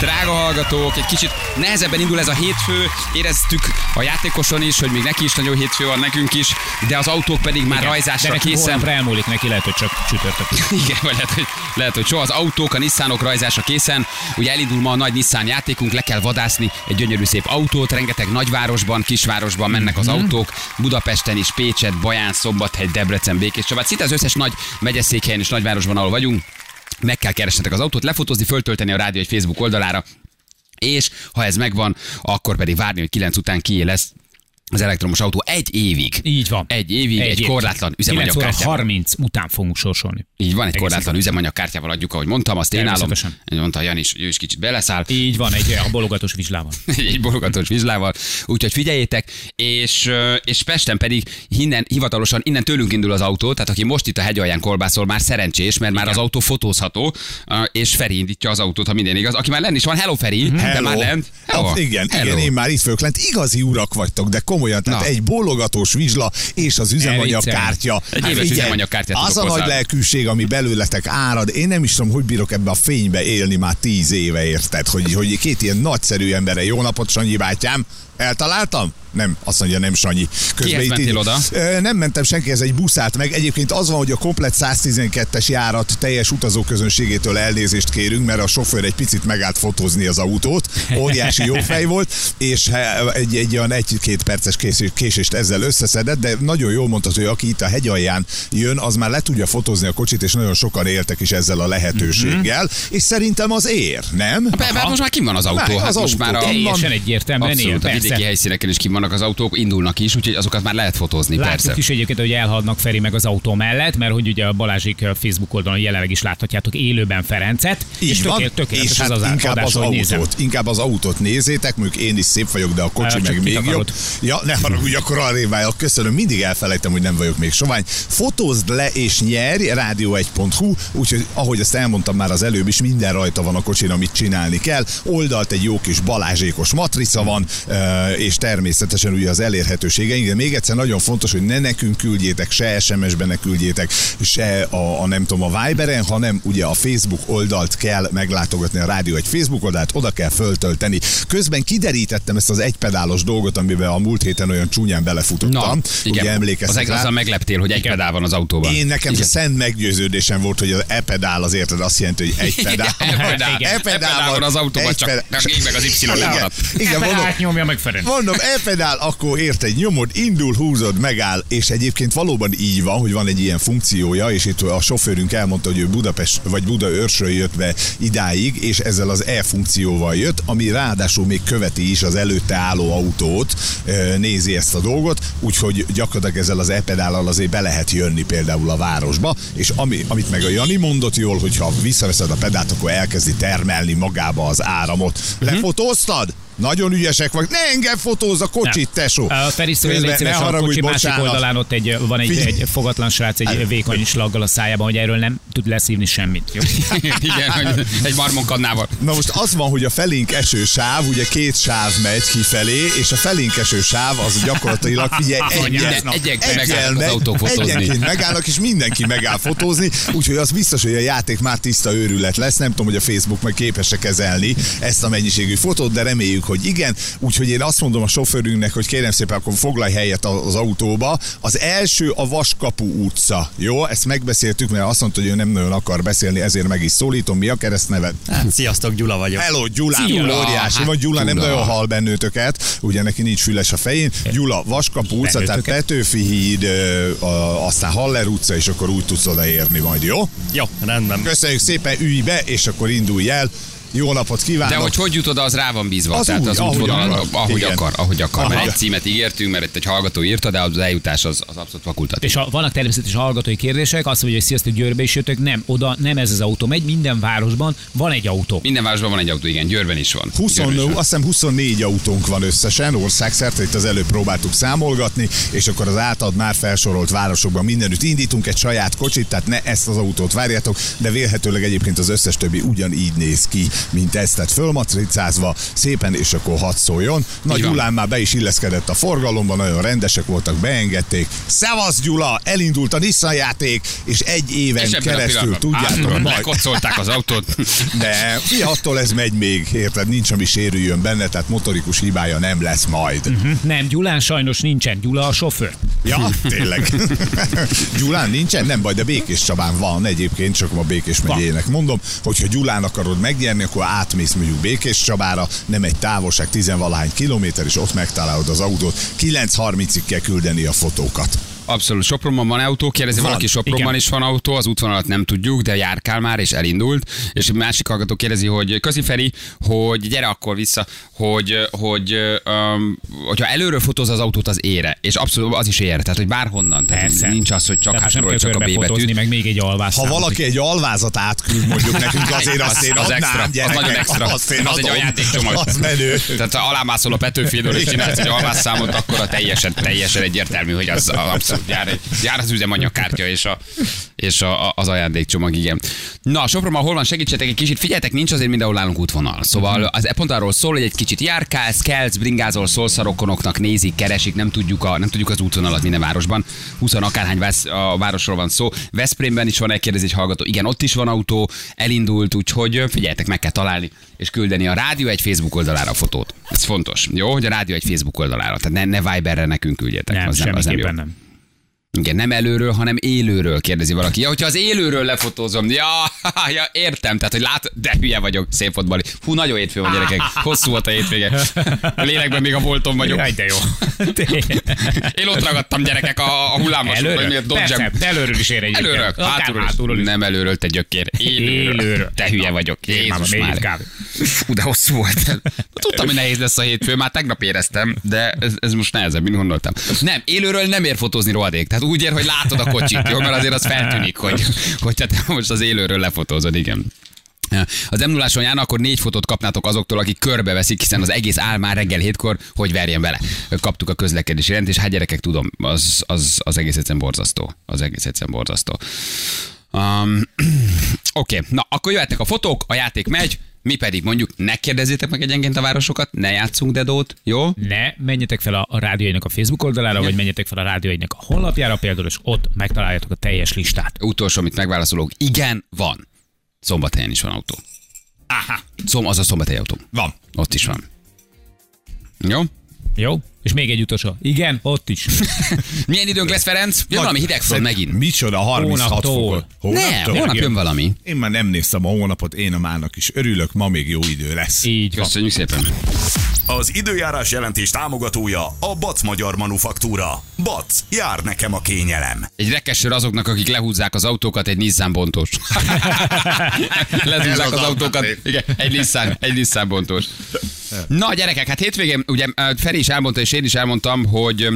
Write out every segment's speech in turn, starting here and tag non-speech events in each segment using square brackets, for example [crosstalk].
Drága hallgatók, egy kicsit nehezebben indul ez a hétfő. Éreztük a játékoson is, hogy még neki is nagyon hétfő van, nekünk is, de az autók pedig már De rajzásra neki készen. elmúlik neki, lehet, hogy csak csütörtök. [laughs] Igen, vagy lehet, hogy, lehet, hogy soha az autók, a Nissanok rajzása készen. Ugye elindul ma a nagy Nissan játékunk, le kell vadászni egy gyönyörű szép autót, rengeteg nagyvárosban, kisvárosban mennek az autók, Budapesten is, Pécset, Baján, Szombathely, Debrecen, Békés Csabát, szinte az összes nagy megyeszékhelyen és nagyvárosban, ahol vagyunk. Meg kell keresnetek az autót, lefotózni, föltölteni a rádió egy Facebook oldalára, és ha ez megvan, akkor pedig várni, hogy 9 után kié lesz az elektromos autó egy évig. Így van. Egy évig, egy, év. korlátlan 9 óra üzemanyagkártyával. 30 után fogunk sorsolni. Így van, egy Egész korlátlan üzemanyagkártyával adjuk, ahogy mondtam, azt én állom. Mondta Jan is, ő is kicsit beleszáll. Így van, egy a bologatós vizslával. [laughs] egy borogatós vizslával. Úgyhogy figyeljétek, és, és Pesten pedig innen, hivatalosan innen tőlünk indul az autó, tehát aki most itt a hegy alján kolbászol, már szerencsés, mert már az autó fotózható, és Feri indítja az autót, ha minden igaz. Aki már lenn is van, hello Feri, te Hello. már lent. Hát, igen, Hello. igen, én már itt vagyok lent. Igazi urak vagytok, de komolyan, tehát Na. egy bólogatós vizsla és az üzemanyagkártya. Egy Hát éves figyelj, üzemanyagkártyát Az a nagy lelkűség, ami belőletek árad, én nem is tudom, hogy bírok ebbe a fénybe élni már tíz éve, érted? Hogy, hogy két ilyen nagyszerű emberre. Jó napot, Sanyi bátyám! Eltaláltam? Nem, azt mondja, nem Sanyi. Kihez itt oda? Nem mentem senki, ez egy buszát meg. Egyébként az van, hogy a komplet 112-es járat teljes utazóközönségétől elnézést kérünk, mert a sofőr egy picit megállt fotózni az autót. Óriási jó fej volt, és he- egy, egy olyan egy-két perces késés- késést ezzel összeszedett, de nagyon jól mondtad, hogy aki itt a hegy alján jön, az már le tudja fotózni a kocsit, és nagyon sokan éltek is ezzel a lehetőséggel, és szerintem az ér, nem? Be, be, most már kim van az autó. Már hát az most autó. már a. Teljesen egyértelműen Abszolút, vidéki helyszíneken is kim vannak az autók, indulnak is, úgyhogy azokat már lehet fotózni, Láttuk persze. is egyébként, hogy elhaladnak Feri meg az autó mellett, mert hogy ugye a Balázsik Facebook oldalon jelenleg is láthatjátok élőben Ferencet. és Így van, tökélet, tökéletes és hát az az inkább adás, az autót, nézem. inkább az autót nézzétek, mondjuk én is szép vagyok, de a kocsi Csak meg még jobb. akarod? Ja, ne haragudj, akkor arrébb válok. Köszönöm, mindig elfelejtem, hogy nem vagyok még sovány. Fotózd le és nyerj, rádió1.hu, úgyhogy ahogy azt elmondtam már az előbb is, minden rajta van a kocsin, amit csinálni kell. Oldalt egy jó kis balázsékos matrica van, és természetesen ugye az elérhetőségeink, de még egyszer nagyon fontos, hogy ne nekünk küldjétek, se SMS-ben ne küldjétek, se a, a nem tudom, a Viberen, hanem ugye a Facebook oldalt kell meglátogatni, a rádió egy Facebook oldalt, oda kell föltölteni. Közben kiderítettem ezt az egypedálos dolgot, amiben a múlt héten olyan csúnyán belefutottam. igen. Ugye emlékeztek az, rá? azzal megleptél, hogy egy pedál van az autóban. Én nekem Igen. szent meggyőződésem volt, hogy az e-pedál az érted azt jelenti, hogy egy [laughs] pedál. E-pedál. Igen. E-pedál van az autóban, csak pedál. meg az Y Igen. Igen, mondom, Hát nyomja meg Ferenc. Mondom, e-pedál, akkor érted, nyomod, indul, húzod, megáll, és egyébként valóban így van, hogy van egy ilyen funkciója, és itt a sofőrünk elmondta, hogy ő Budapest vagy Buda őrsről jött be idáig, és ezzel az e-funkcióval jött, ami ráadásul még követi is az előtte álló autót, nézi ezt a dolgot, úgyhogy gyakorlatilag ezzel az e-pedállal azért be lehet jönni például a városba, és ami, amit meg a Jani mondott jól, hogyha visszaveszed a pedált, akkor elkezdi termelni magába az áramot. Lefotóztad? Nagyon ügyesek vagy. Ne engem fotóz a kocsit, tesó. A szíves, ne a haragudj, kocsi másik bocsánat. oldalán ott egy, van egy, egy fogatlan srác, egy vékony slaggal a szájában, hogy erről nem tud leszívni semmit. Jó? [laughs] Igen, egy marmonkannával. Na most az van, hogy a felénk eső sáv, ugye két sáv megy kifelé, és a felénk eső sáv az gyakorlatilag, figyelj, egyen. Egyenként megállnak az autók fotózni. egyenként megállnak, és mindenki megáll fotózni, úgyhogy az biztos, hogy a játék már tiszta őrület lesz. Nem tudom, hogy a Facebook meg képes-e kezelni ezt a mennyiségű fotót, de reméljük, hogy igen. Úgyhogy én azt mondom a sofőrünknek, hogy kérem szépen, akkor foglalj helyet az autóba. Az első a Vaskapu utca. Jó, ezt megbeszéltük, mert azt mondta, hogy ő nem nagyon akar beszélni, ezért meg is szólítom. Mi a keresztneved? Sziasztok, Gyula vagyok. Hello, Gyula, Gyula, óriási hát vagy, Gyula nem Gyula. nagyon hall bennőtöket, ugye neki nincs füles a fején. Gyula, Vaskapu utca, tehát? Petőfi híd, a, aztán Haller utca, és akkor úgy tudsz odaérni majd, jó? Jó, rendben. Köszönjük szépen, ülj be, és akkor indulj el. Jó napot kívánok! De hogy hogy jut oda, az rá van bízva. Az Tehát úgy, az ahogy útvonal, akar. ahogy Igen. akar, ahogy akar. Mert Aha. egy címet ígértünk, mert itt egy hallgató írta, de az eljutás az, az abszolút fakultatív. És ha vannak természetesen hallgatói kérdések, azt mondja, hogy sziasztok, Győrbe is jöttök. Nem, oda nem ez az autó megy, minden városban van egy autó. Minden városban van egy autó, igen, Győrben is van. 20, Győrben is van. azt hiszem 24 autónk van összesen, országszerte, itt az előbb próbáltuk számolgatni, és akkor az általad már felsorolt városokban mindenütt indítunk egy saját kocsit, tehát ne ezt az autót várjátok, de vélhetőleg egyébként az összes többi ugyanígy néz ki. Mint ez, tehát fölmatricázva, szépen, és akkor hadd szóljon. Nagy. Gyulán már be is illeszkedett a forgalomba, nagyon rendesek voltak, beengedték. Szevasz Gyula, elindult a Nissan játék, és egy éven És keresztül tudjátok lekocolták az autót. [laughs] De fia, attól ez megy még, érted? Nincs, ami sérüljön benne, tehát motorikus hibája nem lesz majd. Nem, Gyulán sajnos nincsen. Gyula a sofőr. Ja, tényleg. [laughs] Gyulán nincsen? Nem baj, de Békés Csabán van egyébként, csak a Békés megyének mondom, hogyha Gyulán akarod megnyerni, akkor átmész mondjuk Békés Csabára, nem egy távolság, tizenvalahány kilométer, és ott megtalálod az autót. 9.30-ig kell küldeni a fotókat. Abszolút. Sopronban van autó, kérdezi Van, valaki, Sopronban igen. is van autó, az útvonalat nem tudjuk, de járkál már, és elindult. És egy másik hallgató kérdezi, hogy Közi Feri, hogy gyere akkor vissza, hogy, hogy um, hogyha előről fotóz az autót az ére, és abszolút az is ér, tehát hogy bárhonnan, tehát Persze. nincs az, hogy csak Tehát kell csak a B betűt. meg még egy alvás Ha valaki egy alvázat átküld mondjuk nekünk, [laughs] azért azt én az adnám, extra, az gyerekek, nagyon extra. azt én Az egy adom. ajándékcsomag. Az menő. Tehát ha alámászol a Petőfédől és csinálsz egy alvásszámot, akkor a teljesen, teljesen egyértelmű, hogy az abszolút jár, egy- jár az üzemanyagkártya és, a, és a, a- az ajándékcsomag, igen. Na, Sopronban hol van? Segítsetek egy kicsit. Figyeljetek, nincs azért mindenhol nálunk útvonal. Szóval az e pont arról szól, hogy egy kicsit járkálsz, kelsz, bringázol, szólsz a rokonoknak, nézik, keresik, nem tudjuk, a, nem tudjuk az útvonalat minden városban. 20 akárhány vász, a városról van szó. Veszprémben is van, kérdezi egy hallgató. Igen, ott is van autó, elindult, úgyhogy figyeljetek, meg kell találni és küldeni a rádió egy Facebook oldalára a fotót. Ez fontos. Jó, hogy a rádió egy Facebook oldalára. Tehát ne, ne Viberre nekünk küldjetek. Nem, az nem, az nem jó. nem. Igen, nem előről, hanem élőről kérdezi valaki. Ja, hogyha az élőről lefotózom, ja, [laughs] ja, értem, tehát, hogy lát, de hülye vagyok, szép fotbali. Hú, nagyon hétfő van, gyerekek. Hosszú volt a hétvége. Lélekben még a voltom vagyok. Jaj, de jó. [laughs] Én ott ragadtam gyerekek a, a hullámos. Előről? Persze, előről is ér egyébként. Előről, hátulról, hátulról is. Nem előről, te gyökér. Élőről. Élőről. Te hülye vagyok. Jézus már. kávé. Fú, de hosszú volt. [laughs] Tudtam, hogy nehéz lesz a hétfő, már tegnap éreztem, de ez, ez most nehezebb, mint gondoltam. Nem, élőről nem ér fotózni rohadék. Tehát úgy ér, hogy látod a kocsit, jó? Mert azért az feltűnik, hogy, hogy te most az élőről lefotózod, igen. Az m 0 járna, akkor négy fotót kapnátok azoktól, akik körbeveszik, hiszen az egész áll már reggel hétkor, hogy verjen bele. Kaptuk a közlekedési rend, és hát gyerekek, tudom, az, az, az egész egyszerűen borzasztó. Az egész egyszerűen borzasztó. Um, [clears throat] Oké, okay. na akkor jöhetnek a fotók, a játék megy, mi pedig mondjuk ne kérdezzétek meg egyenként a városokat, ne játszunk dedót, jó? Ne, menjetek fel a, a rádióinak a Facebook oldalára, vagy menjetek fel a rádióinak a honlapjára például, és ott megtaláljátok a teljes listát. Utolsó, amit megválaszolok, igen, van. Szombathelyen is van autó. Aha. Szom, az a szombathelyi autó. Van. Ott is van. Jó? Jó? És még egy utolsó. Igen, ott is. [laughs] Milyen időnk lesz, Ferenc? Jön valami hideg front megint. Micsoda 36 Hónaptól. fokot. Ne, holnap jön valami. Én már nem néztem a hónapot, én a mának is örülök, ma még jó idő lesz. Így van. Köszönjük szépen. Az időjárás jelentés támogatója a Bac Magyar Manufaktúra. Bac, jár nekem a kényelem. Egy rekessör azoknak, akik lehúzzák az autókat, egy Nissan bontós. [laughs] Lehúzzák az az autókat. Igen, egy Nissan, egy Nissan bontós. Na gyerekek, hát hétvégén, ugye Feri is elmondta, és én is elmondtam, hogy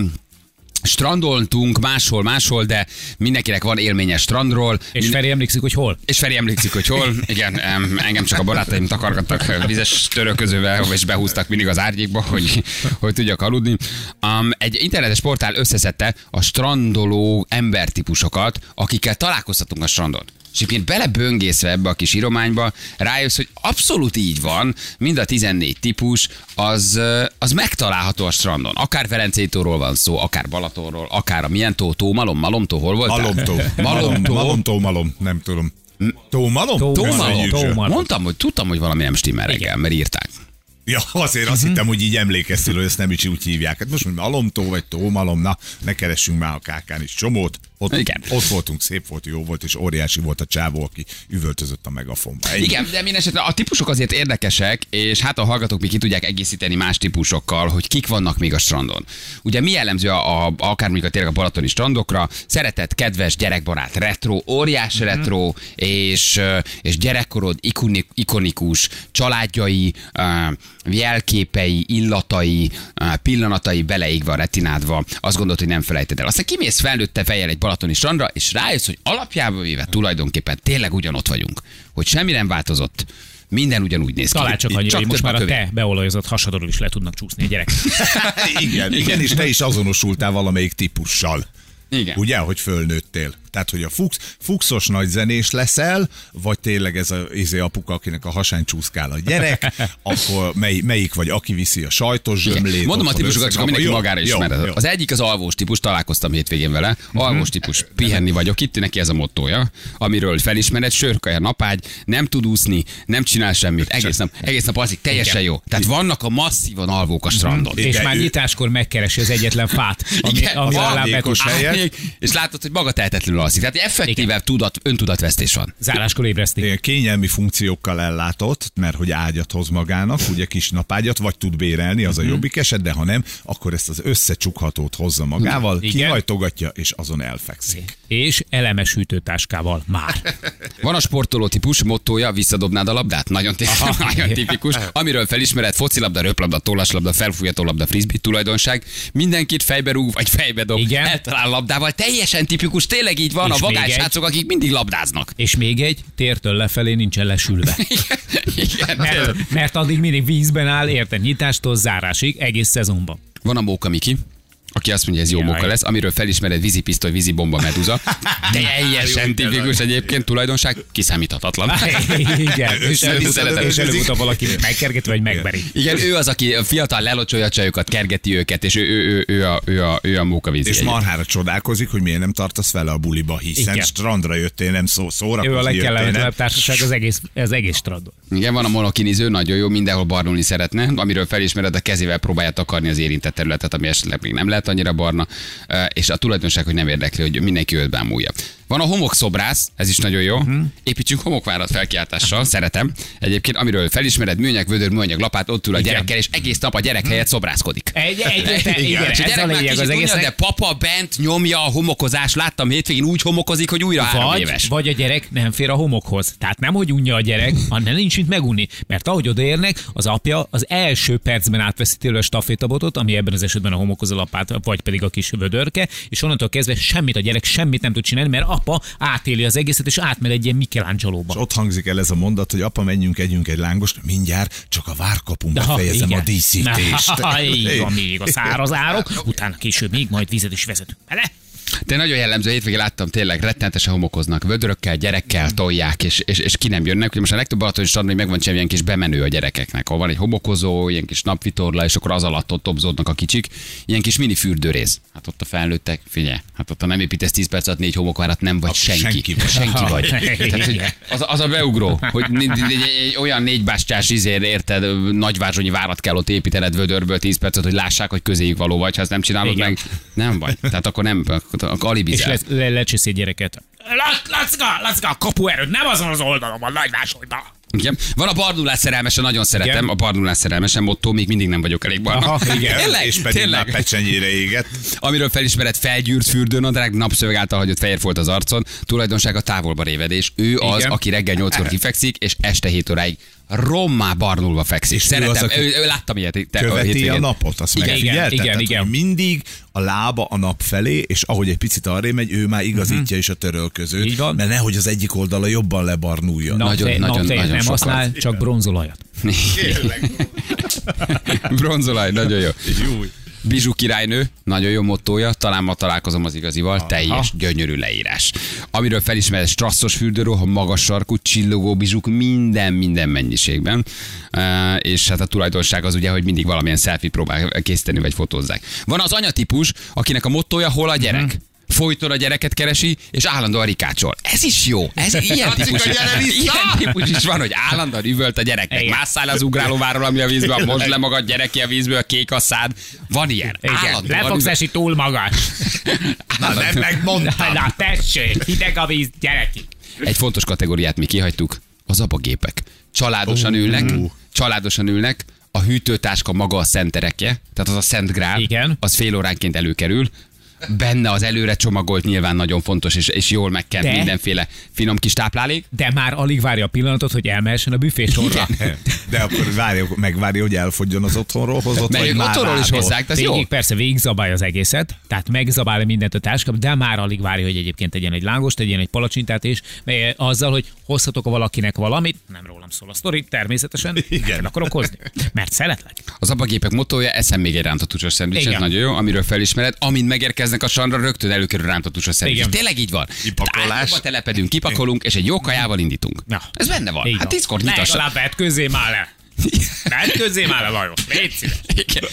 strandoltunk máshol, máshol, de mindenkinek van élményes strandról. És Feri emlékszik, hogy hol? És Feri emlékszik, hogy hol. Igen, em, engem csak a barátaim takargattak vizes törölközővel, és behúztak mindig az árnyékba, hogy, hogy tudjak aludni. Um, egy internetes portál összeszedte a strandoló embertípusokat, akikkel találkoztatunk a strandon. És egyébként beleböngészve ebbe a kis írományba, rájössz, hogy abszolút így van, mind a 14 típus, az, az megtalálható a strandon. Akár Velencétóról van szó, akár Balatonról, akár a milyen tó, tó, malom, malomtó, hol voltál? [laughs] Malomtó. Malomtó. Malomtó, malom, nem tudom. Tómalom? Tómalom. Tómalom. Mondtam, hogy tudtam, hogy valami nem stimmel reggel, mert írták. Ja, azért azt hittem, hogy így emlékeztél, hogy ezt nem is úgy hívják. Hát most mondjuk malomtó vagy tómalom, na, ne keressünk már a kákán is csomót. Ott, Igen. ott voltunk, szép volt, jó volt, és óriási volt a csávó, aki üvöltözött a megafonba. Ennyi. Igen, de minden esetre a típusok azért érdekesek, és hát a hallgatók még ki tudják egészíteni más típusokkal, hogy kik vannak még a strandon. Ugye mi jellemző a, a akár mondjuk a tényleg a balatoni strandokra? Szeretett, kedves, gyerekbarát, retro, óriás retro, és, és gyerekkorod ikoni- ikonikus, családjai, jelképei, illatai, pillanatai beleégve a retinádva, azt gondolod, hogy nem felejted el. Aztán kimész felnőtte fejjel egy balatoni strandra, és rájössz, hogy alapjában véve tulajdonképpen tényleg ugyanott vagyunk. Hogy semmi nem változott, minden ugyanúgy néz ki. Talán csak annyi, hogy most már a te beolajozott hasadról is le tudnak csúszni a gyerek. [laughs] igen, igen, és te is azonosultál valamelyik típussal. Igen. Ugye, hogy fölnőttél. Tehát, hogy a fux, fuxos nagy zenés leszel, vagy tényleg ez a izé apuka, akinek a hasán csúszkál a gyerek, [laughs] akkor mely, melyik vagy, aki viszi a sajtos zsömlét. Mondom a típusokat, csak mindenki magára jó. Az egyik az alvós típus, találkoztam hétvégén vele. Alvós típus, pihenni vagyok itt, neki ez a mottója, amiről felismered, sörkaja napágy, nem tud úszni, nem csinál semmit, egész nap, egész nap alszik, teljesen jó. Tehát vannak a masszívan alvók a strandon. És már nyitáskor megkeresi az egyetlen fát, ami, Igen, ami a és látod, hogy maga tehetetlenül alszik. Tehát effektíve tudat, öntudatvesztés van. Záráskor ébreszti. Ilyen kényelmi funkciókkal ellátott, mert hogy ágyat hoz magának, ugye kis napágyat, vagy tud bérelni, az a jobbik eset, de ha nem, akkor ezt az összecsukhatót hozza magával, Igen. kihajtogatja, és azon elfekszik. És elemes hűtőtáskával már. Van a sportoló típus, mottója, visszadobnád a labdát? Nagyon, tipikus, [laughs] nagyon tipikus. Amiről felismered, focilabda, röplabda, tollaslabda, felfújható labda, frisbee tulajdonság. Mindenkit fejbe rúg, vagy fejbe dob. Igen. Eltalál labdával. Teljesen tipikus, tényleg így van. És a vagány akik mindig labdáznak. És még egy, tértől lefelé nincsen lesülve. [laughs] Igen, Mert, mert addig mindig vízben áll, érted, nyitástól zárásig, egész szezonban. Van a Móka Miki, aki azt mondja, ez jó móka lesz, amiről felismered vízipisztoly, vízibomba, meduza. [laughs] Teljesen tipikus egyébként, tulajdonság, kiszámíthatatlan. [laughs] Igen, [laughs] és, és előbb-utóbb valaki megkergetve, vagy megberi. Igen, ő az, aki fiatal lelocsolja a csajokat, kergeti őket, és ő, ő, ő, ő, a, ő, a, ő a móka vízi. És marhára csodálkozik, hogy miért nem tartasz vele a buliba, hiszen Igen. strandra jöttél, nem szó, szórakozni Ő a legkellemetlenebb társaság az egész, az egész strandon. Igen, van a monokiniző, nagyon jó, mindenhol barnulni szeretne, amiről felismered, a kezével próbálja takarni az érintett területet, ami esetleg még nem lehet annyira barna, és a tulajdonság, hogy nem érdekli, hogy mindenki őt bámulja. Van a homokszobrász, ez is nagyon jó. Mhm. Építsünk homokvárat felkiáltással, szeretem. Egyébként, amiről felismered, műanyag, vödör, műanyag lapát, ott ül a Igen. gyerekkel, és egész nap a gyerek helyett szobrászkodik. Egy, egy, [laughs] egy, igen, és a gyerek a már kicsit az egésznek. de papa bent nyomja a homokozás. Láttam hétvégén úgy homokozik, hogy újra három Vagy, éves. vagy a gyerek nem fér a homokhoz. Tehát nem, hogy unja a gyerek, hanem nincs mit megunni. Mert ahogy odaérnek, az apja az első percben átveszi tőle a stafétabotot, ami ebben az esetben a homokozó lapát, vagy pedig a kis vödörke, és onnantól kezdve semmit a gyerek semmit nem tud csinálni, mert apa átéli az egészet, és átmegy egy ilyen És Michelangelo-ba. ott hangzik el ez a mondat, hogy apa, menjünk, együnk egy lángost, mindjárt csak a várkapun befejezem a díszítést. Na, [laughs] így van, még a száraz árok, [laughs] utána később még majd vizet is vezetünk bele. De nagyon jellemző, hétvégén láttam tényleg rettenetesen homokoznak, vödörökkel, gyerekkel tolják, és, és, és ki nem jönnek. Ugye most a legtöbb Balaton strandon még meg van csinálva ilyen kis bemenő a gyerekeknek, ahol van egy homokozó, ilyen kis napvitorla, és akkor az alatt ott topzódnak a kicsik, ilyen kis mini fürdőrész. Hát ott a felnőttek, figyelj, hát ott ha nem építesz 10 perc alatt négy homokvárat, nem vagy senki. senki vagy. senki vagy. [laughs] Tehát, hogy az, az, a beugró, hogy egy olyan négybástyás izér, érted, nagyvázsonyi várat kell ott építened vödörből 10 percet, hogy lássák, hogy közéjük való vagy, ha ezt nem csinálod Igen. meg, nem vagy. Tehát akkor nem, akkor, akkor És le, le, lecseszi a gyereket. Lac- Lacka, lacka, a kapuerőd nem azon az oldalon van, nagy vásárban. Igen. Van a bardulás szerelmese, nagyon szeretem. Igen. A bardulás szerelmese motto, még mindig nem vagyok elég barna. Aha, igen. [laughs] tényleg, és pedig tényleg. már pecsenyére éget. Amiről felismered felgyűrt fürdőnadrág, napszöveg által hagyott fehér volt az arcon, tulajdonsága távolba révedés. Ő az, Igen. aki reggel 8-kor kifekszik, és este 7 óráig rommá barnulva fekszik. És ő Szeretem, az, aki ő, ő, láttam ilyet. Te, Követi a hétvégén. napot, azt Igen, megfigyelted? igen, Tehát, igen. hogy mindig a lába a nap felé, és ahogy egy picit arra megy, ő már igazítja is a törölközőt. Így van. mert nehogy az egyik oldala jobban lebarnuljon. Napfej, Nagyon, nagyon, napfejet nagyon nem sokat. használ, csak bronzolajat. [laughs] Bronzolaj, nagyon jó. Jó. Bizsú királynő, nagyon jó mottója, talán ma találkozom az igazival, teljes, gyönyörű leírás. Amiről felismered strasszos fürdőruha, magas sarkú, csillogó bizsuk, minden, minden mennyiségben. Uh, és hát a tulajdonság az ugye, hogy mindig valamilyen selfie próbál készíteni, vagy fotózzák. Van az anyatípus, akinek a mottója hol a gyerek. Mhm. Folyton a gyereket keresi, és állandóan rikácsol. Ez is jó. Ez [laughs] ilyen típus, a ilyen típus is van, hogy állandóan üvölt a gyereknek. Igen. Másszál az ugrálóváról, ami a vízbe, most le magad gyereki a vízből, kék a szád. Van ilyen. Igen, le fogsz esni túl magas. Na, nem megmondtam. Na tessék, hideg a víz, gyereki. Egy fontos kategóriát mi kihagytuk, az abagépek. Családosan ülnek, családosan ülnek, a hűtőtáska maga a szenterekje, tehát az a szent grál, Igen. az fél óránként előkerül, benne az előre csomagolt nyilván nagyon fontos, és, és jól megkent De? mindenféle finom kis táplálék. De már alig várja a pillanatot, hogy elmehessen a büfé sorra. [laughs] De akkor várja, megvárja, hogy elfogjon az otthonról hozott, Mert vagy már otthonról is hozzák, ez jó. Persze végig zabálja az egészet, tehát megzabálja mindent a táskában, de már alig várja, hogy egyébként tegyen egy lángost, tegyen egy palacsintát is, mert azzal, hogy hozhatok a valakinek valamit, nem rólam szól a sztori, természetesen, Igen. Igen. akarok hozni, mert szeretlek. Az abagépek motója, eszem még egy rántott Igen. nagyon jó, amiről felismered, amint megérkeznek érkeznek a strandra, rögtön előkerül rántott húsos szerint. És tényleg így van. Kipakolás. Ágyba telepedünk, kipakolunk, és egy jó kajával indítunk. Na. Ez benne van. Így Hát tízkor nyitassa. legalább vetkőzzél már le. Vetkőzzél már le, Lajos. Igen.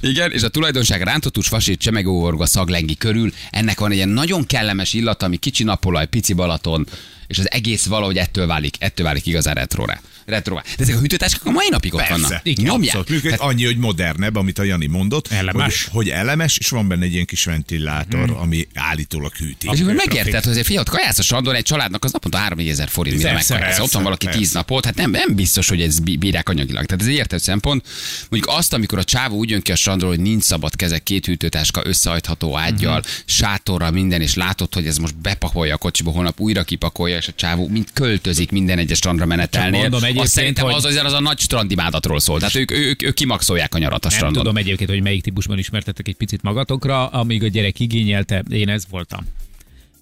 Igen, és a tulajdonság rántott vasít csemegóorga szaglengi körül, ennek van egy ilyen nagyon kellemes illata, ami kicsi napolaj, pici Balaton, és az egész valahogy ettől válik, ettől válik igazán retróra. Retróra. De ezek a hűtőtáskák a mai napig ott vannak. Igen, Nyomják. Abszolút működik. Annyi, hogy modernebb, amit a Jani mondott. Elemes. Hogy, hogy elemes, és van benne egy ilyen kis ventilátor, ami állítólag hűti. És akkor megérted, hogy azért figyelj, kajász a strandon egy családnak az naponta 3 ezer forint, mire megkajász. Ott van valaki persze. 10 napot, hát nem, nem biztos, hogy ez bí- bírják anyagilag. Tehát ez egy értelmű szempont. Mondjuk azt, amikor a csávó úgy jön ki a strandról, hogy nincs szabad kezek, két hűtőtáska összehajtható ágyjal, Mhm. sátorral, minden, és látod, hogy ez most bepakolja a kocsiba, holnap újra kipakolja, és a csávó mint költözik minden egyes strandra menetelnél. mondom Azt egyébként, szerintem hogy- az, az, az a nagy strandimádatról szól. Tehát ők, ők, ők kimaxolják a nyarat a Nem strandon. tudom egyébként, hogy melyik típusban ismertetek egy picit magatokra, amíg a gyerek igényelte, én ez voltam.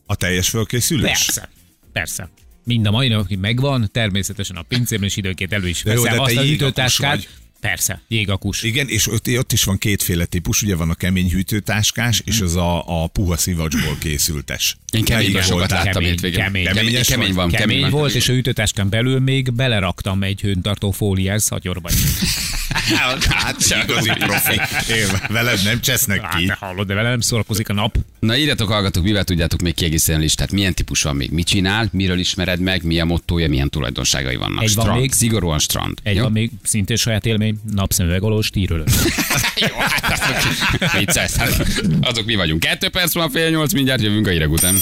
A teljes fölkészülés? Persze, persze. Mind a mai napig megvan, természetesen a pincében is időnként elő is veszem azt a jégakus hűtőtáskát. vagy. Persze, jégakus. Igen, és ott, ott is van kétféle típus, ugye van a kemény hűtőtáskás, és az a, a puha szivacsból készültes. Én sokat voltál? láttam Kemény, hétvégén. kemény. kemény, kemény vagy? van, Kemény, kemény volt, és a hűtőtáskán belül még beleraktam egy hőntartó fóliás szatyorba. Hát, [laughs] igazi profi. Én, veled nem csesznek Hát, ki. te hallod, de vele nem szórakozik a nap. Na írjatok, hallgatók, mivel tudjátok még kiegészíteni a listát. Milyen típus van még? Mit csinál? Miről ismered meg? Milyen mottója? Milyen tulajdonságai vannak? Egy van strand. még. Szigorúan strand. Egy Jó? van még szintén saját élmény, napszemüveg alól stírölő. [laughs] Jó, hát azok. [laughs] Hát, azok mi vagyunk. Kettő perc van, fél nyolc, mindjárt jövünk a hírek után.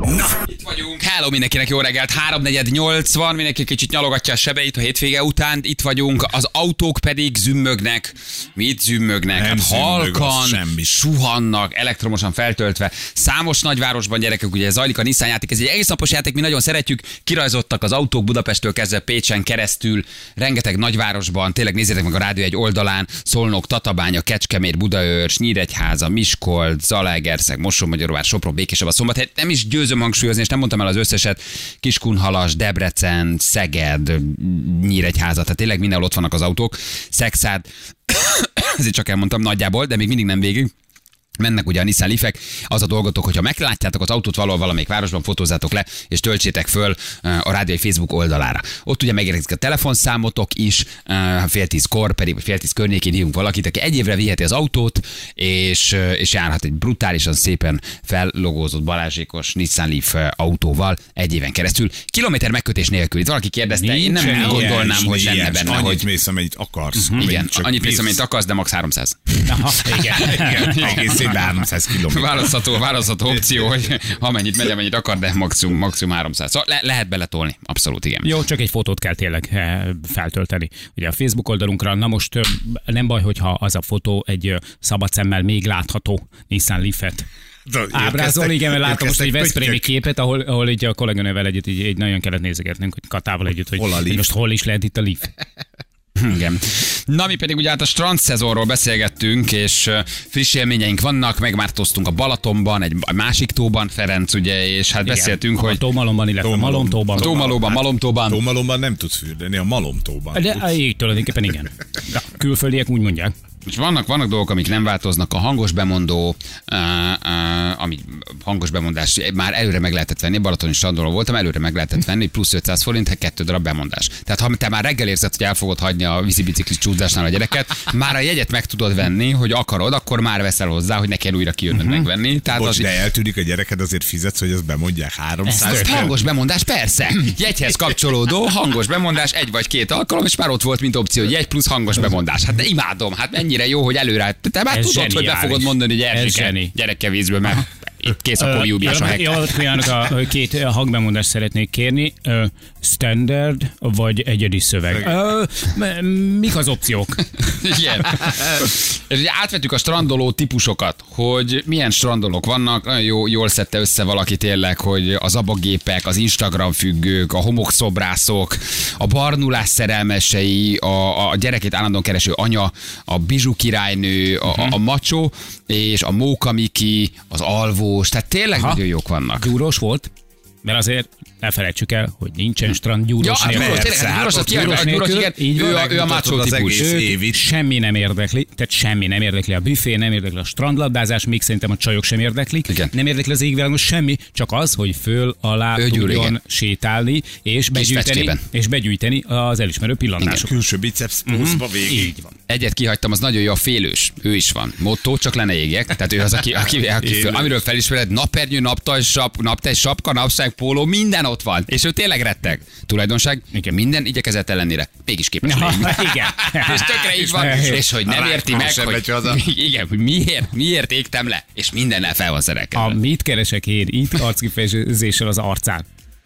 Na, itt vagyunk. Hello mindenkinek, jó reggelt. 3.48 van, mindenki kicsit nyalogatja a sebeit a hétvége után. Itt vagyunk, az autók pedig zümmögnek. Mit zümmögnek? Nem hát zümmög, halkan, suhannak, elektromosan feltöltve. Számos nagyvárosban gyerekek, ugye zajlik a Nissan játék, ez egy egész napos játék, mi nagyon szeretjük. Kirajzottak az autók Budapesttől kezdve Pécsen keresztül, rengeteg nagyvárosban, tényleg nézzétek meg a rádió egy oldalán, Szolnok, Tatabánya, Kecskemét, Budaörs, Nyíregyháza, Miskolc, Zalaegerszeg, Mosonmagyaróvár, Sopron, Békéscsaba, Szombathely. Nem is győzöm hangsúlyozni, és nem mondtam el az összeset. Kiskunhalas, Debrecen, Szeged, Nyíregyháza, tehát tényleg mindenhol ott vannak az autók. Szexád, [coughs] ezért csak elmondtam nagyjából, de még mindig nem végig. Mennek ugye a Nissan Leafek, az a dolgotok, hogyha meglátjátok az autót valahol valamelyik városban, fotózzátok le, és töltsétek föl eh, a rádiói Facebook oldalára. Ott ugye megérkezik a telefonszámotok is, eh, fél tízkor pedig, vagy fél tíz környékén hívunk valakit, aki egy évre viheti az autót, és, eh, és járhat egy brutálisan szépen fellogózott balázsékos Nissan Leaf autóval egy éven keresztül. Kilométer megkötés nélkül. Itt valaki kérdezte, én nem Nincsen gondolnám, Ilyes, hogy lenne ilyes. benne, Annyit hogy mész, amennyit akarsz. igen, amennyit csak annyit mész, amennyit akarsz, de max 300. Aha, igen. Igen, egész évben 300 km. Választható, választható opció, hogy amennyit megy, amennyit akar, de maximum, maximum 300. Szóval le, lehet beletolni, abszolút igen. Jó, csak egy fotót kell tényleg eh, feltölteni. Ugye a Facebook oldalunkra, na most nem baj, hogyha az a fotó egy szabad szemmel még látható Nissan Leaf-et ábrázol. Igen, mert látom most egy Veszprémi képet, ahol, ahol így a kolléganővel együtt így, így nagyon kellett nézegetnünk, hogy Katával együtt, hogy, Hol a hogy most hol is lehet itt a Leaf. Igen. Na, mi pedig ugye hát a strand szezonról beszélgettünk, és friss élményeink vannak, megmártoztunk a Balatonban, egy másik tóban, Ferenc, ugye, és hát beszéltünk, a hogy Tómalomban, illetve a Tómalom. Malomtóban. a Tómalóban, Malomtóban, Tómalomban nem tudsz fürdeni, a Malomtóban. De így tulajdonképpen igen. De [laughs] külföldiek úgy mondják. És vannak, vannak dolgok, amik nem változnak. A hangos bemondó, uh, uh, ami hangos bemondás, már előre meg lehetett venni, Balatoni strandon voltam, előre meg lehetett venni, plusz 500 forint, hát kettő darab bemondás. Tehát ha te már reggel érzed, hogy el fogod hagyni a vízibiciklis csúszásnál a gyereket, már a jegyet meg tudod venni, hogy akarod, akkor már veszel hozzá, hogy ne kell újra kijönnöd megvenni. Tehát Bocs, az, de eltűnik a gyereked, azért fizetsz, hogy ezt bemondják 300 ezt hangos bemondás, persze. Jegyhez kapcsolódó hangos bemondás, egy vagy két alkalom, és már ott volt, mint opció, hogy jegy plusz hangos bemondás. Hát de imádom, hát mennyire jó, hogy előre. Te már Ez tudod, hogy be zseniális. fogod mondani, hogy Erzsike, zseni. gyerekkel vízből, mert itt kész a kóliúbiás a hek. Jó, kívánok, a két hangbemondást szeretnék kérni. Standard vagy egyedi szöveg? Mik az opciók? Igen. Átvettük a strandoló típusokat, hogy milyen strandolók vannak. Nagyon jó, jól szedte össze valaki tényleg, hogy az abagépek, az Instagram függők, a homokszobrászok, a barnulás szerelmesei, a, a gyerekét állandóan kereső anya, a bizsu királynő, a, a, a macsó, és a móka Miki, az alvós, tehát tényleg Aha. nagyon jók vannak. Gyúrós volt? Mert azért ne felejtsük el, hogy nincsen strand gyúros Ja, a nélkül. Persze, hát gyúros, gyúros, nélkül, igen, így ő a, ő a az típus. évit. semmi nem érdekli, tehát semmi nem érdekli a büfé, nem érdekli a strandlabdázás, még szerintem a csajok sem érdeklik. Igen. Nem érdekli az égvilágon semmi, csak az, hogy föl alá Ő tudjon igen. sétálni, és begyűjteni, és begyűjteni az elismerő pillantásokat. Külső biceps pluszba végig. Így van. Egyet kihagytam, az nagyon jó, a félős. Ő is van. Motto, csak le ne égjek. Tehát ő az, aki, aki, aki föl, amiről felismered, napernyő, naptaj, sap, naptaj, sapka, napság, póló, minden ott van. És ő tényleg retteg. Tulajdonság, Igen. minden igyekezett ellenére. Mégis képes Ja, leégni. [laughs] igen. és tökre így van, [laughs] és hogy nem érti meg, hogy, [laughs] igen, hogy miért, miért égtem le, és mindennel fel van szerelkedve. A mit keresek én itt arckifejezéssel az arcán.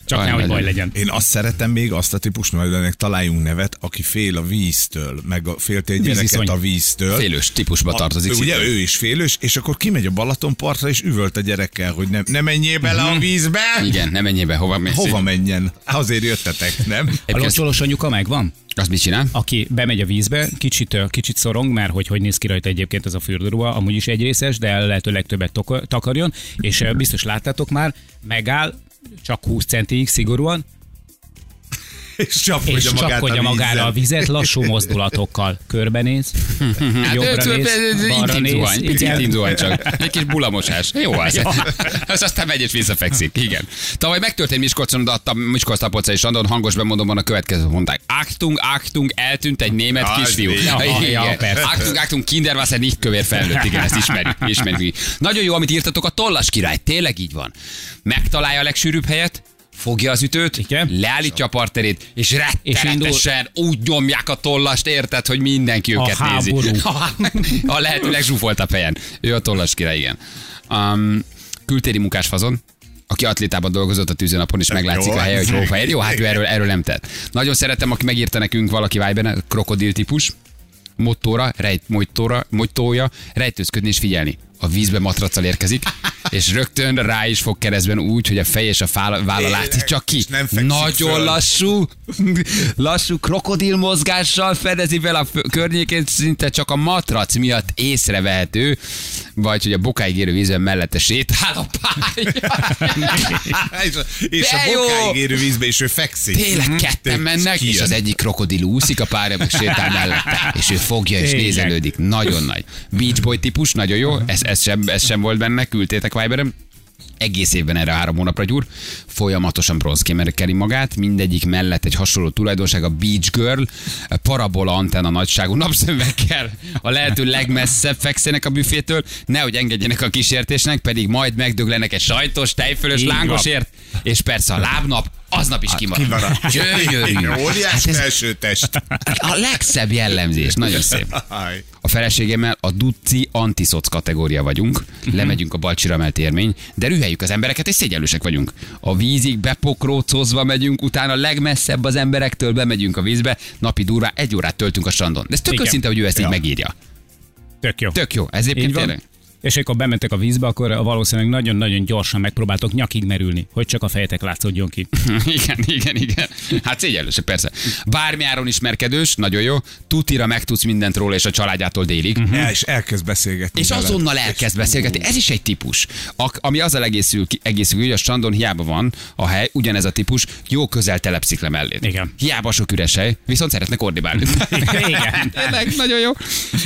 Csak nehogy baj legyen. Én azt szeretem még, azt a típust, majd ennek találjunk nevet, aki fél a víztől, meg a féltél gyereket Víziszony. a víztől. Félős típusba tartozik. Ő, ugye ő is félős, és akkor kimegy a Balatonpartra, és üvölt a gyerekkel, hogy nem, ne menjél bele a vízbe. Igen, nem menjél be, hova mész. Hova menjen? Azért jöttetek, nem? A locsolos anyuka megvan? Az mit csinál? aki bemegy a vízbe, kicsit, kicsit szorong, mert hogy, hogy néz ki rajta egyébként ez a fürdőruha, amúgy is egyrészes, de lehető legtöbbet takarjon, és biztos láttátok már, megáll, csak 20 centig szigorúan, És csapkodja, és magát csapkodja a magára a vizet lassú mozdulatokkal. Körbenéz, jobbra ő- néz, ő- ő- balra néz. zuhany, picit zuhany csak. Egy kis bulamosás. Jó az. Ja. [laughs] Az aztán megy és visszafekszik. Igen. Tavaly megtörtént Miskolcon, de adtam Miskolc Tapolca és Andon hangos bemondom a következő mondták. Achtung, Achtung, eltűnt egy német Az kisfiú. Ja, ja. Achtung, Achtung, Kinderwasser nicht kövér felnőtt. Igen, ezt ismerjük. ismerjük. Nagyon jó, amit írtatok, a tollas király. Tényleg így van. Megtalálja a legsűrűbb helyet, fogja az ütőt, Igen. leállítja a parterét, és És indul- rettenetesen úgy nyomják a tollast, érted, hogy mindenki A őket nézi. háború. [laughs] A lehető legzsúfoltabb helyen. Ő a tollas király, igen. Um, kültéri munkás fazon, aki atlétában dolgozott a tűzőnapon, és meglátszik jó, a helye, hogy ez hol fehér. Jó, hát ő erről, erről nem tett. Nagyon szeretem, aki megírta nekünk valaki Viberen, krokodil típus, mottóra, rejt, mottóra, mottója, rejtőzködni és figyelni. A vízbe matraccal érkezik, és rögtön rá is fog keresztben úgy, hogy a fej és a fála, válla látja ki. Nem Nagyon föl. lassú, [laughs] lassú krokodil mozgással fedezi fel a környékét, szinte csak a matrac miatt észrevehető, vagy hogy a bokáig érő vízben mellette sétál a pálya. [laughs] és a, és a bokáig érő vízbe, és ő fekszik. Tényleg ketten Tényleg, mennek, és az egyik krokodil úszik, a párja meg sétál mellette, és ő fogja és nézelődik. Nagyon nagy. Beach Boy típus, nagyon jó, ez, ez, sem, ez sem volt benne, küldtétek Viberem. Egész évben erre három hónapra gyúr, folyamatosan bronzkémerkeli magát, mindegyik mellett egy hasonló tulajdonság a Beach Girl, parabola antenna nagyságú napszemekkel, a lehető legmesszebb fekszenek a büfétől, nehogy engedjenek a kísértésnek, pedig majd megdöglenek egy sajtos, tejfölös lángosért, és persze a lábnap aznap is kimarad. kimarad. Gyönyörű. Óriás Hát felső test. a legszebb jellemzés, nagyon szép. A feleségemmel a Duci antiszoc kategória vagyunk, lemegyünk a balcsira emelt érmény, de rüheljük az embereket, és szégyenlősek vagyunk. A vízig bepokrócozva megyünk, utána legmesszebb az emberektől bemegyünk a vízbe, napi durvá egy órát töltünk a strandon. De ez tök őszinte, hogy ő ezt így Ja. megírja. Tök jó. Tök jó, ez egyébként tényleg. És akkor bementek a vízbe, akkor valószínűleg nagyon-nagyon gyorsan megpróbáltok nyakig merülni, hogy csak a fejetek látszódjon ki. [laughs] igen, igen, igen. Hát szégyenlősek, persze. Bármi áron ismerkedős, nagyon jó. Tutira megtudsz mindent róla és a családjától délig. El, és elkezd beszélgetni. És vele. azonnal elkezd beszélgetni. Ez is egy típus, ak- ami azzal egészül, egészül hogy a strandon hiába van a hely, ugyanez a típus, jó közel telepszik le mellé. Igen. Hiába sok üres hely, viszont szeretnek ordibálni. Igen. [laughs] Tényleg, nagyon jó.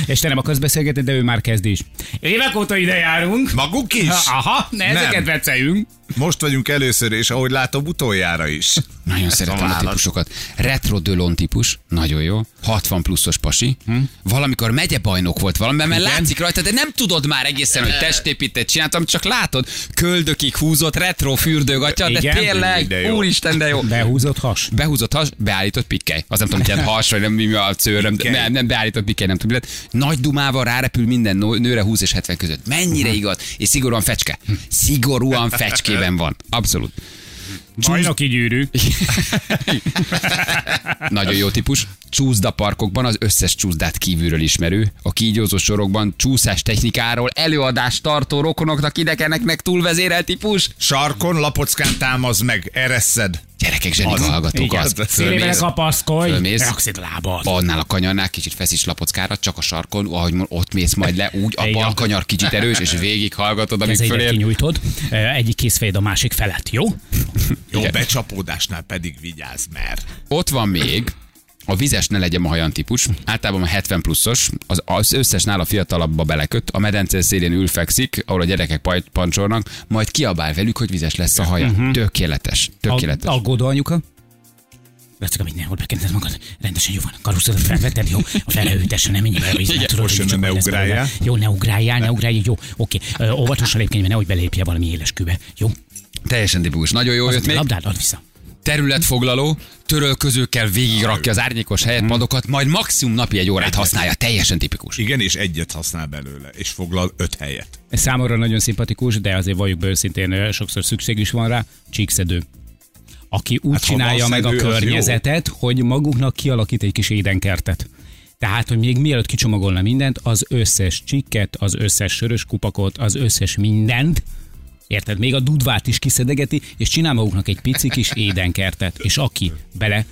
És te nem akarsz beszélgetni, de ő már kezd is. Évek óta ide járunk. Maguk is? Aha, ne Nem. ezeket veceljünk. Most vagyunk először, és ahogy látom, utoljára is. Nagyon szeretem a válasz. típusokat. Retro Delon típus, nagyon jó. 60 pluszos pasi. Hm? Valamikor megyebajnok volt valamiben, mert látszik rajta, de nem tudod már egészen, hogy testépített csináltam, csak látod, köldökig húzott retro fürdőgatya, de Igen. tényleg, De jó. úristen, de jó. Behúzott has. Behúzott has, beállított pikkely. Az nem tudom, hogy has, vagy nem mi a cőröm, de nem, nem beállított pikkely, nem tudom. Nagy dumával rárepül minden nő- nőre 20 és 70 között. Mennyire igaz? És szigorúan fecske. Szigorúan fecskében van. Abszolút. Bajnoki gyűrű. [laughs] Nagyon jó típus. Csúszda parkokban az összes csúszdát kívülről ismerő. A kígyózó sorokban csúszás technikáról előadást tartó rokonoknak idegeneknek túlvezérel típus. Sarkon, lapockán támaz meg, ereszed. Gyerekek, zsenik Az- hallgatók, igen, az. Fölmész, kapaszkodj, fölmész. a lábad. annál a kanyarnál kicsit feszíts lapockára, csak a sarkon, ahogy ott mész majd le, úgy a bal kanyar kicsit erős, és végig hallgatod, amíg Kezeidet fölér. kinyújtod, egyik kézfejed a másik felett, jó? Jó, Igen. becsapódásnál pedig vigyázz, mert Ott van még a vizes ne legyen a típus, általában a 70 pluszos, az, az összes nála fiatalabbba beleköt, a medence szélén ülfekszik, ahol a gyerekek paj- pancsolnak, majd kiabál velük, hogy vizes lesz a haja. Mhm. Tökéletes, tökéletes. A, aggódó anyuka? Veszek, mindenhol bekented magad. Rendesen jó van. Karusztodat felvetted, jó? A felehőtesen nem bele a vízbe. Tudod, hogy ne ugráljál. Jó, ne ugráljál, ne ugráljál. Jó, oké. Ö, Óvatosan lépkedj, mert nehogy belépje valami éles kübe. Jó? Teljesen tipikus. Nagyon jó jött még. labdát add vissza. Területfoglaló, törölközőkkel végigrakja az árnyékos helyet, padokat, majd maximum napi egy órát használja. Teljesen tipikus. igen, és egyet használ belőle, és foglal öt helyet. Ez számomra nagyon szimpatikus, de azért valljuk be őszintén, sokszor szükség is van rá. Csíkszedő. Aki úgy Hát, csinálja meg a környezetet, hogy maguknak kialakít egy kis édenkertet. Tehát, hogy még mielőtt kicsomagolna mindent, az összes csikket, az összes sörös kupakot, az összes mindent, érted, még a dudvát is kiszedegeti, és csinál maguknak egy pici kis édenkertet, és aki bele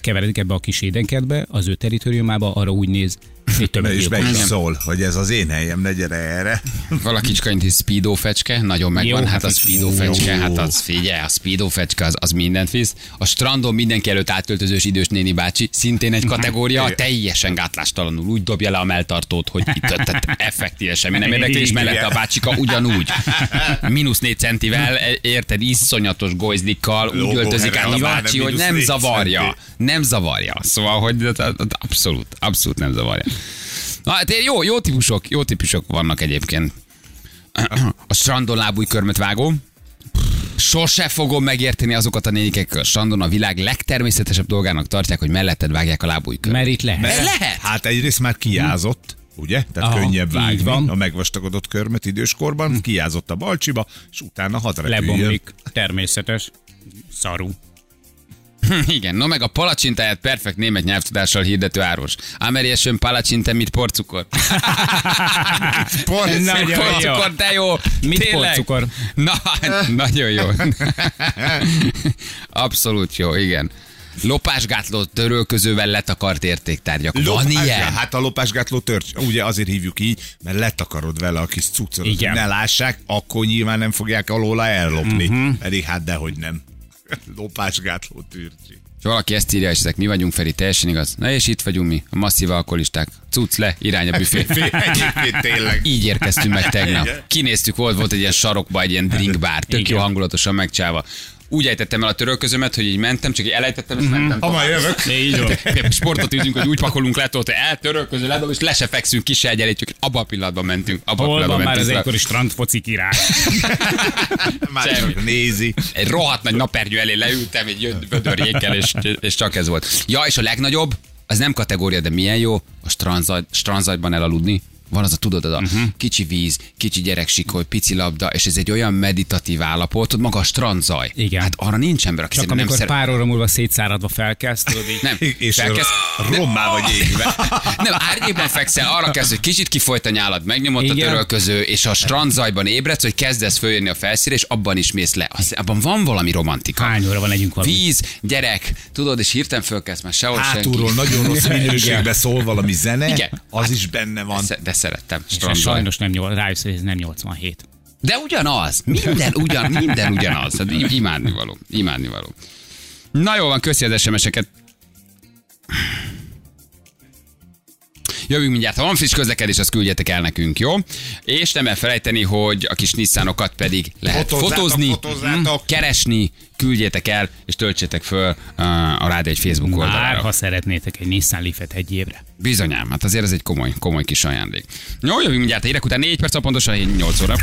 keveredik ebbe a kis édenkertbe, az ő teritoriumába, arra úgy néz, hogy többet És be is szól, hogy ez az én helyem, ne gyere erre. Valakicska inti speedo fecske, nagyon megvan, Jó, hát a hát speedo jó. fecske, hát az figyelj, a speedo fecske az, az mindent visz. A strandon mindenki előtt átöltözős idős néni bácsi, szintén egy kategória, teljesen gátlástalanul úgy dobja le a melltartót, hogy itt tehát effektíve semmi nem érdekli, és mellette a bácsika ugyanúgy. Mínusz négy centivel, e, érted, iszonyatos gojzlikkal, úgy öltözik át a bácsi, hogy nem zavarja. centi. Nem zavarja. Szóval, hogy abszolút, abszolút nem zavarja. Na, hát jó, jó típusok, jó típusok vannak egyébként. A strandon lábújkörmet vágó. Sose fogom megérteni azokat a nénikek a strandon a világ legtermészetesebb dolgának tartják, hogy melletted vágják a lábújkört. Mert itt lehet. Mert lehet. Hát egyrészt már kiázott, ugye? Tehát Aha, könnyebb vágni van. a megvastagodott körmet időskorban, kiázott a balcsiba, és utána repüljön. Lebomlik. Természetes. Szarú. [laughs] Igen, no meg a palacsintáját perfekt német nyelvtudással hirdető árus. Ameriesen palacsinte, mit porcukor. [laughs] Por, Nagyon jó. porcukor, de jó. Mit Tényleg. porcukor? Na, [laughs] nagyon jó. Abszolút jó, igen. Lopásgátló törölközővel letakart értéktárgyak. Van Lopás- ilyen? Hát a lopásgátló tört, ugye azért hívjuk így, mert letakarod vele a kis cuccot, hogy Igen. ne lássák, akkor nyilván nem fogják alóla ellopni. Uh-huh. Pedig hát dehogy nem. [laughs] Lopásgátló tűrcsi. És valaki ezt írja, és ezek mi vagyunk, Feri, teljesen igaz. Na és itt vagyunk mi, a masszív alkoholisták. Cucc le, irány a büfé. [laughs] Egyébként tényleg. [laughs] Így érkeztünk meg tegnap. Kinéztük, volt, volt egy ilyen sarokba, egy ilyen drinkbar, tök jó Igen. hangulatosan megcsáva. Úgy ejtettem el a törölközömet, hogy így mentem, csak így elejtettem, és mentem. Ha majd jövök. Így van. Sportot üzünk, hogy úgy pakolunk le, hogy eltörölköző, ledob, és le se fekszünk, ki se egyenlítjük. Abba a pillanatban mentünk. Abba a Hol van pillanatban már az mentünk. egykori strandfoci király? [laughs] Már Semmi. csak nézi. Egy rohadt nagy napernyő elé leültem, egy jött vödörjékkel, és, és csak ez volt. Ja, és a legnagyobb, az nem kategória, de milyen jó, a strandzaj, strandzajban elaludni. Van az a, tudod, az a uh-huh. kicsi víz, kicsi gyereksikoly, pici labda, és ez egy olyan meditatív állapot, ott maga a strandzaj. Igen. Hát arra nincs ember, aki Csak szerintem nem amikor szeret. pár óra múlva szétszáradva felkelsz, tudod így. Nem, [laughs] És felkezd, rommá vagy égve. nem, árnyékban fekszel, arra kezd, hogy kicsit kifolyt a nyálad, megnyomott a Igen. törölköző, és a strandzajban ébredsz, hogy kezdesz följönni a felszínre, és abban is mész le. Az, abban van valami romantika. Hány óra van együnk valami? Víz, gyerek, tudod, és hirtelen fölkelsz már sehol Hátulról senki. nagyon rossz minőségbe szól valami zene, Igen. az is benne van. De szerettem. És sajnos nem, rájössz, hogy ez nem 87. De ugyanaz. Minden, ugyan, minden ugyanaz. Hát im- imádnivaló. Imádnivaló. Na jó van, köszi az SMS-eket. Jövünk mindjárt. Ha van friss közlekedés, azt küldjetek el nekünk, jó? És nem elfelejteni, hogy a kis Nissanokat pedig lehet fotózni, fotózzátok. hm, keresni, küldjétek el, és töltsétek föl a Rádió egy Facebook Már oldalára. ha szeretnétek egy Nissan Leaf-et egy évre. Bizonyám, hát azért ez egy komoly, komoly kis ajándék. Jó, jövünk mindjárt a hírek után 4 perc, pontosan 8 óra.